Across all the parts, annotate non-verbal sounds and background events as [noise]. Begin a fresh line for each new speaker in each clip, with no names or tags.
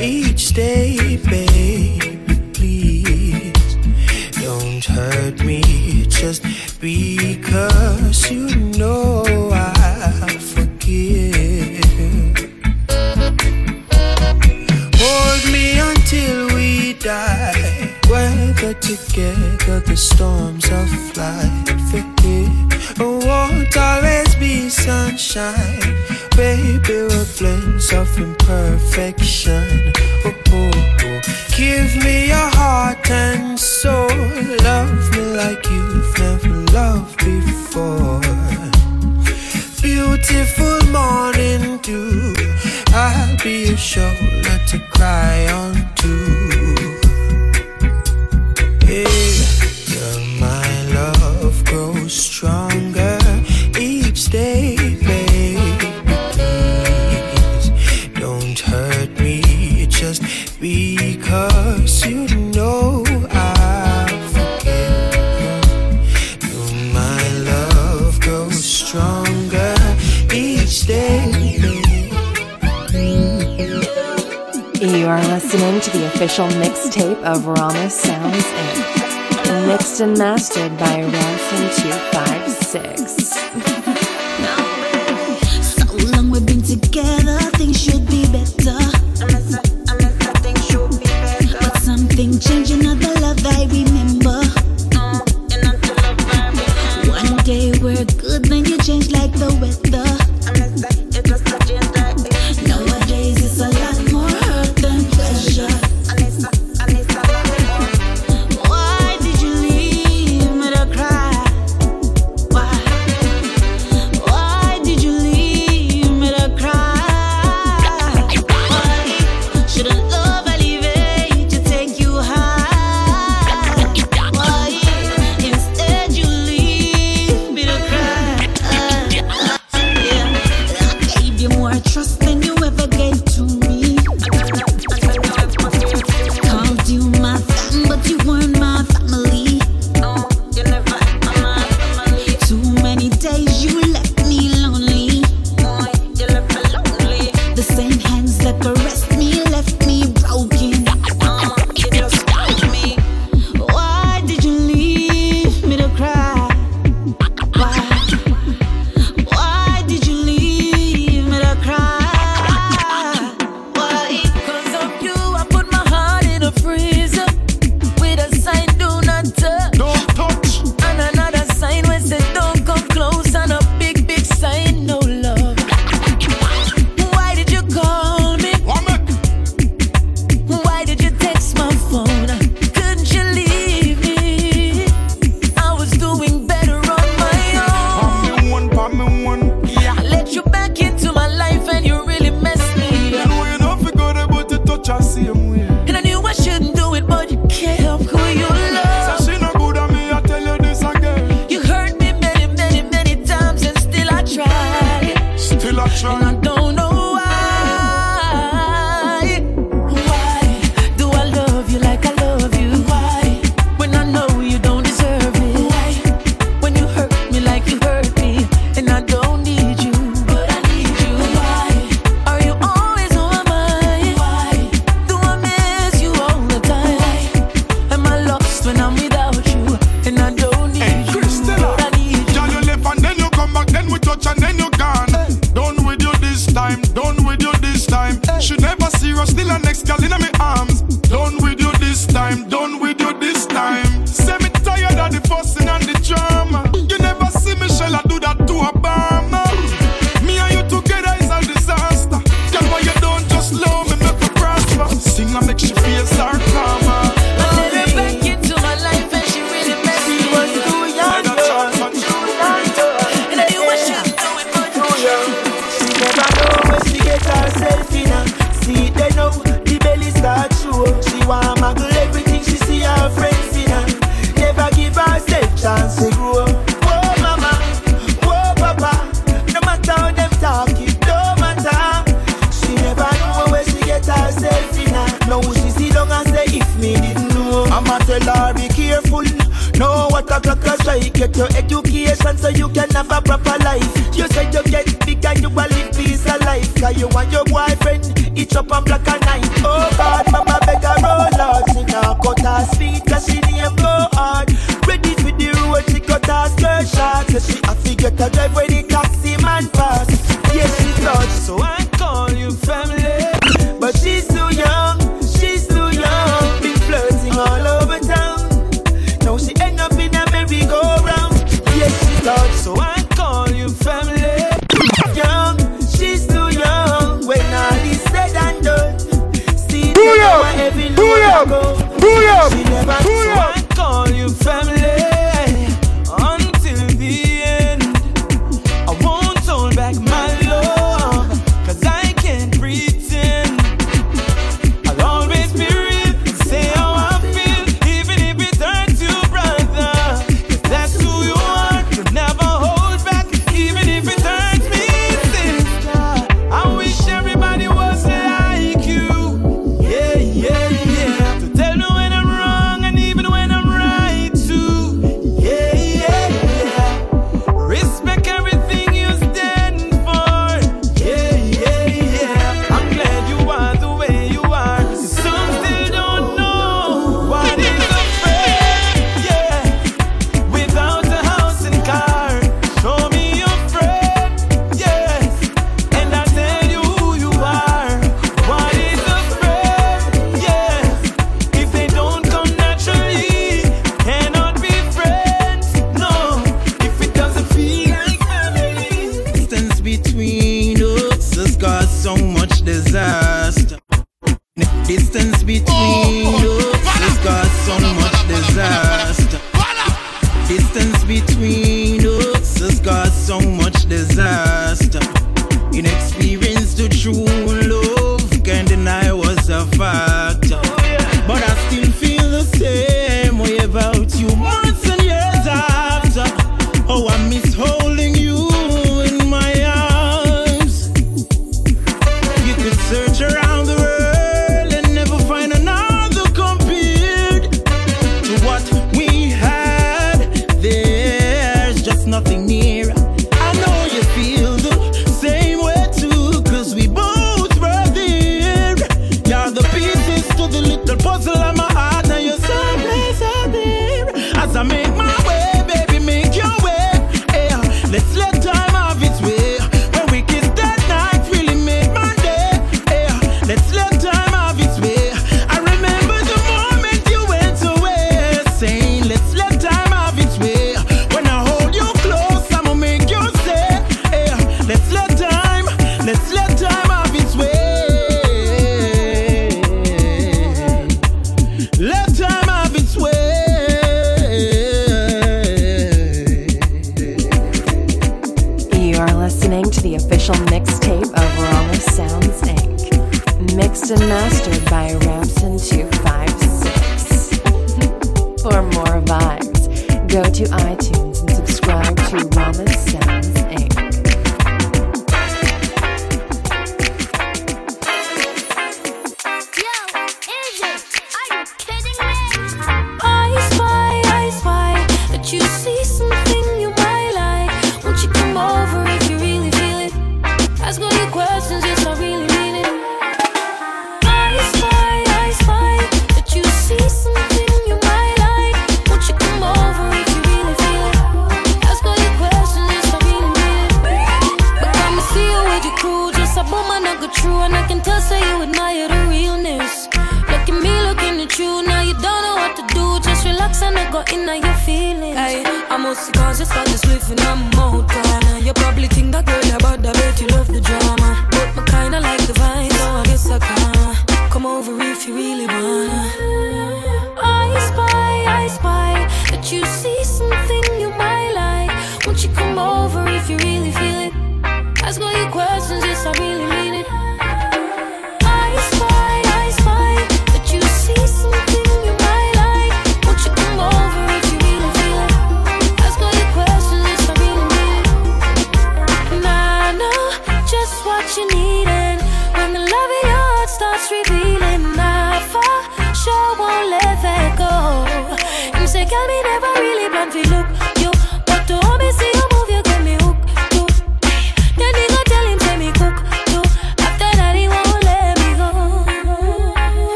each day, baby. Please don't hurt me just because you know I forgive. Hold me
until we die. Weather together the storms of life. Forgive. Oh, won't always be
sunshine. Baby, we're blends of imperfect cry on. You
are listening to the official mixtape of Rama Sounds Inc. Mixed and mastered by Ramson256.
so long we've been together, things should be better.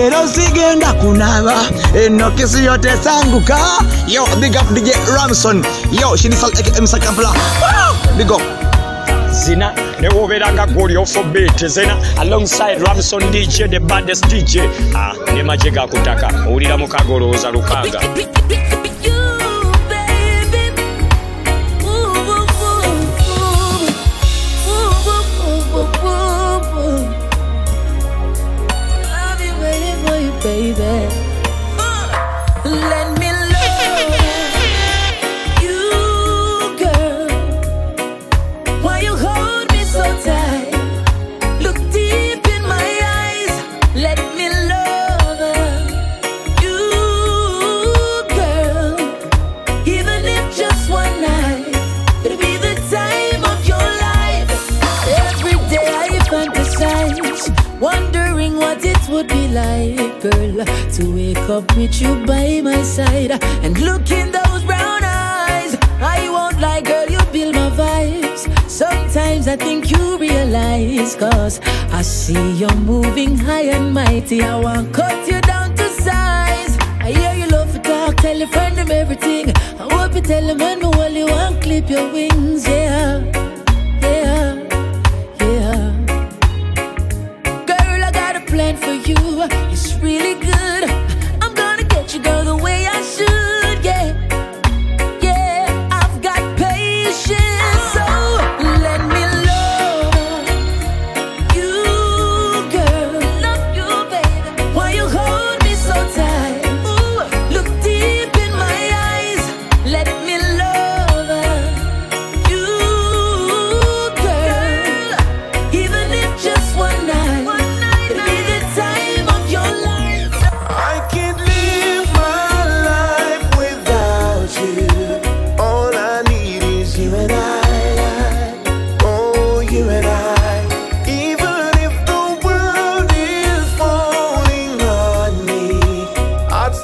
leero
sigenda kunaaba eno eh, kisi yo tesanguka yo big up dj ramson. Yo shinisal ekemsa kampala. Big up.
Zina newobeera nga gweoli ofobeete zena alongside ramson dj the baddest dj ah ne magye gakutaka owulira mukaaga olowooza
lukaaga wake up with you by my side and look in those brown eyes. I won't lie, girl, you build my vibes. Sometimes I think you realize, cause I see you're moving high and mighty. I won't cut you down to size. I hear you love to talk, tell your friend them everything. I hope you tell them and me while you want clip your wings, yeah. Yeah, yeah. Girl, I got a plan for you. It's really good you
go.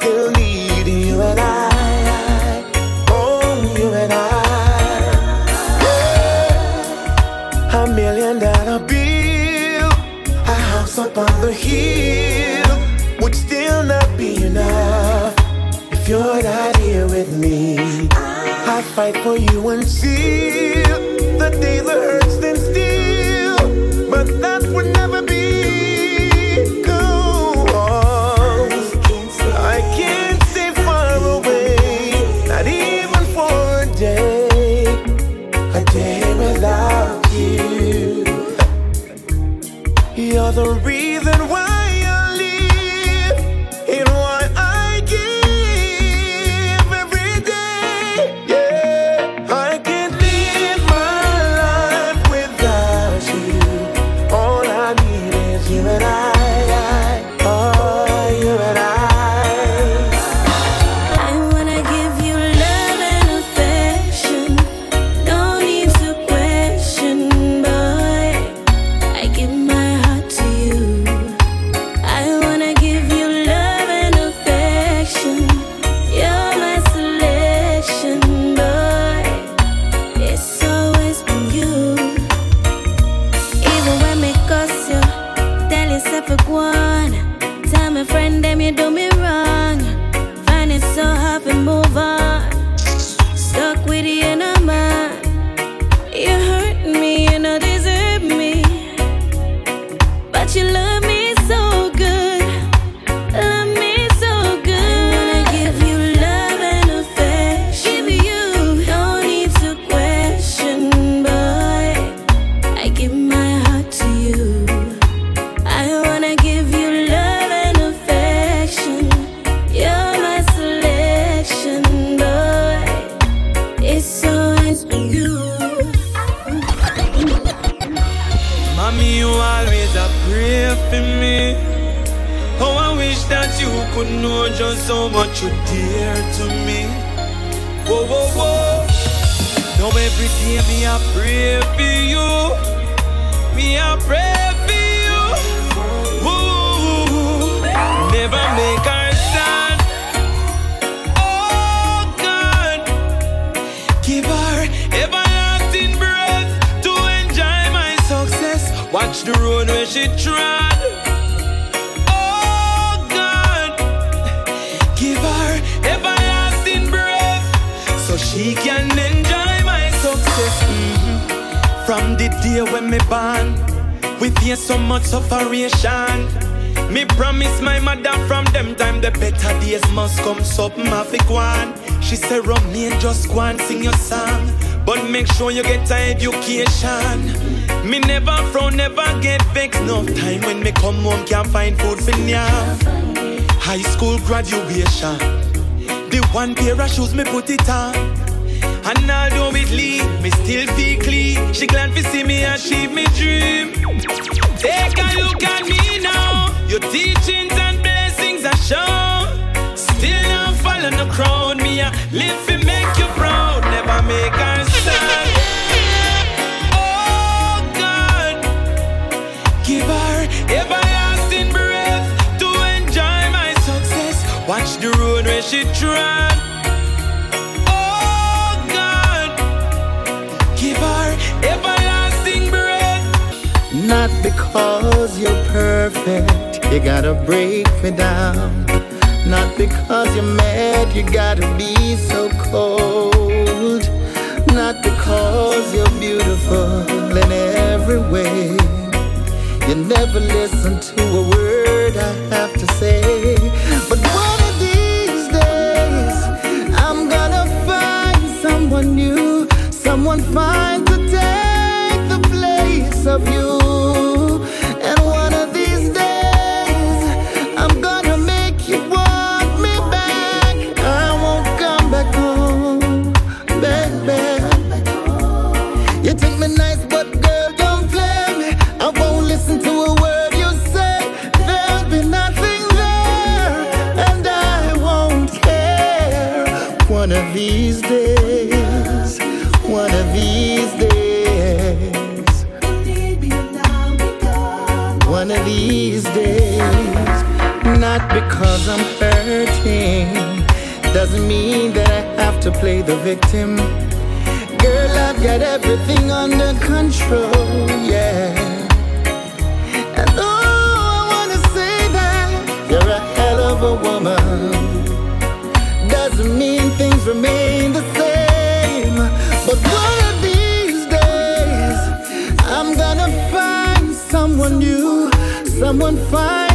still need you and I. Oh, you and million dollar bill, a house up on the hill would still not be enough if you're not here with me. I fight for you until the day the
earth. She tried. Oh God, give her everlasting breath so she can enjoy my success. Mhm. From the day when me born, we face so much sufferation. Me promise my mother from them time the better days must come. So have to go on. She said, Romain, just go and sing your song. But make sure you get education. Me never frown, never get vexed. No time when me come home can't find food for now. High school graduation. The one pair of shoes me put it on. And although it lead, me still feel clean. She glad to see me achieve me dream. Take a look at me now. Your teachings and blessings are shown. Still not follow the crowd. Me a live to make you proud. Never make her she trod. Oh God, give her everlasting breath.
Not because you're perfect, you gotta break me down. Not because you're mad, you gotta be so cold. Not because you're beautiful in every way. You never listen to a word I have to say. Doesn't mean that I have to play the victim. Girl, I've got everything under control, yeah. And oh, I wanna say that you're a hell of a woman. Doesn't mean things remain the same. But one of these days, I'm gonna find someone new, someone fine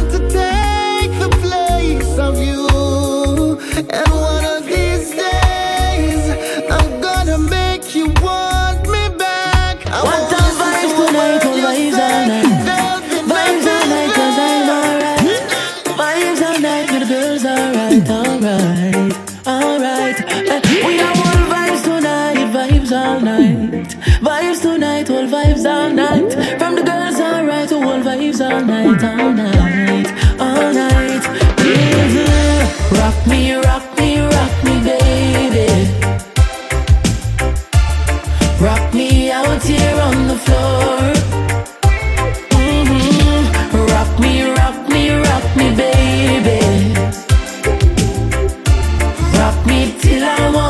night. From the girls alright, to all vibes all night, all night, all night. Rock me, rock me, rock me, baby. Rock me out here on the floor. Mhm. Rock me, rock me, rock me, baby. Rock me till I want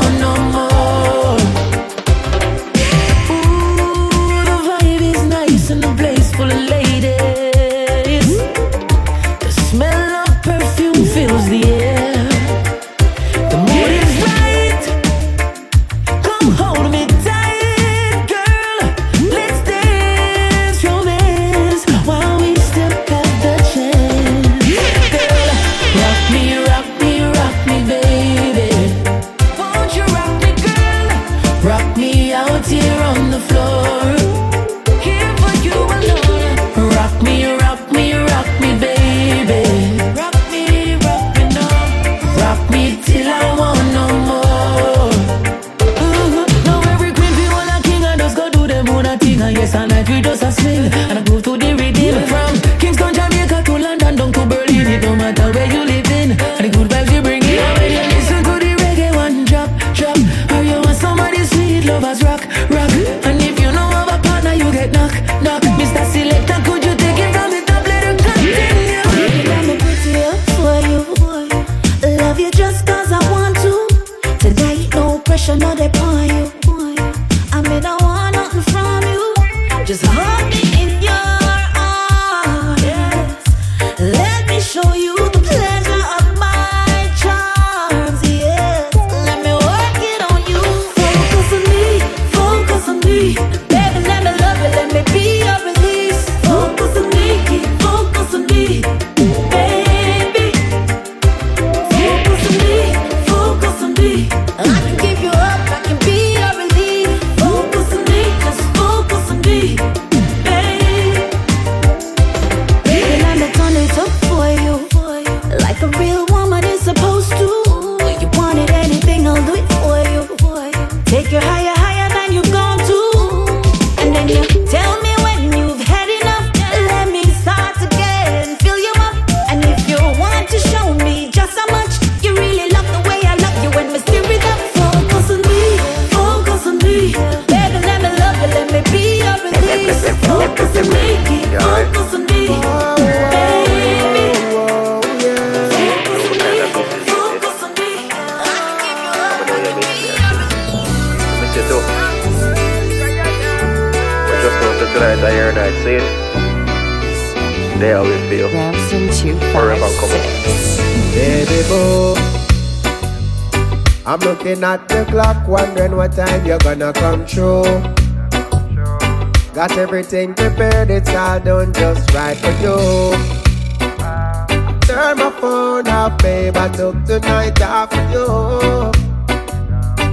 Emotional you do. We're just going to tonight I hear
that saying. There we feel.
Ramson
two five
six.
Baby boo. I'm looking at the clock, wondering what time you're gonna come through. Got everything prepared, it's all done just right for you turn my phone off, babe. I took tonight off for you.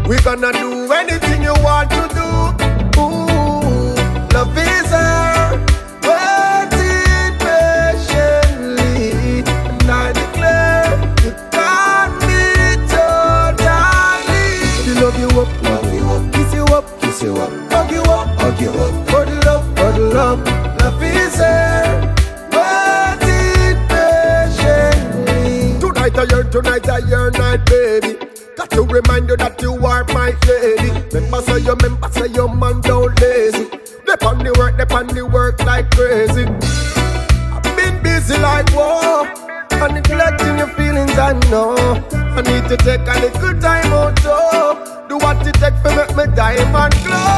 We gonna do anything you want to do. Ooh, love is waiting patiently, and I declare love you up, love you up, kiss you up, kiss you up, hug you up, hug you up, up. Love. Tonight I yearn, tonight I yearn, night, baby. Got to remind you that you. Remember say you, remember say your man don't lazy. Dep on the work, dep on the work like crazy. I've been busy like war. And neglecting your feelings, I know. I need to take a little time out, so do what it take to make me diamond glow.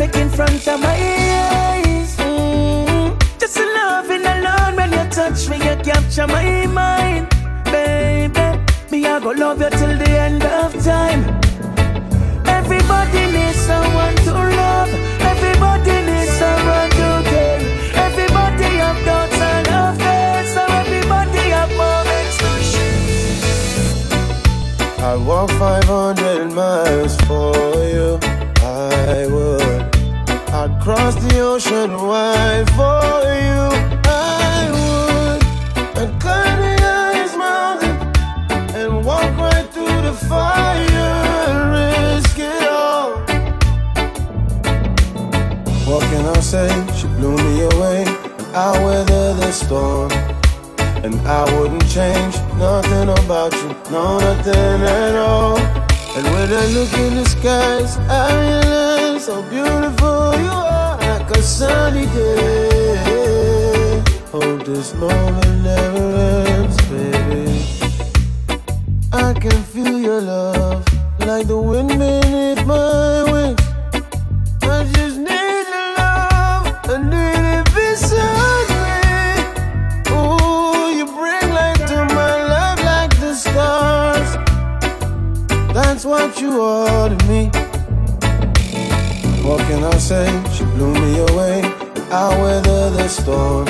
Perfect
in front of my eyes. Mm. Just the loving alone when you touch me, you capture my mind, baby. Me, I go love you till the end of time. Everybody needs someone to love. Everybody needs someone to care. Everybody have doubts and affairs, so everybody have moments to share.
I walk 500 miles for you. I cross the ocean wide for you. I would. And climb the highest mountain and walk right through the fire. Risk it all. What can I say? She blew me away, I weather the storm. And I wouldn't change nothing about you, no, nothing at all. And when I look in the skies, I realize how beautiful holiday.
Hope this moment never ends, baby. I can feel your love like the wind beneath my wings. I just need your love, I need it beside me. Oh, you bring light to my life like the stars. That's what you are to me. What can I say? She blew me away. I'll weather the storm.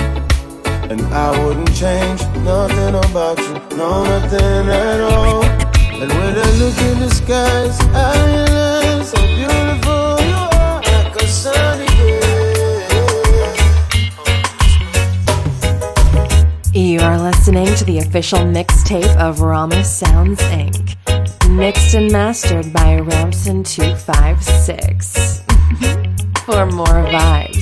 And I wouldn't change nothing about you, no, nothing at all. And when I look in the skies, I realize how beautiful you are, like a sunny day.
You are listening to the official mixtape of Rama Sounds Inc. Mixed and mastered by Ramson256. [laughs] For more vibes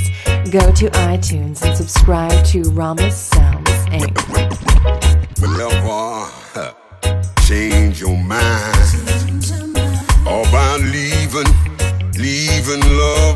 Go to iTunes and subscribe to Rama Sounds Inc.
Whenever change your mind about leaving, leaving love.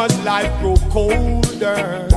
As
life
grow colder.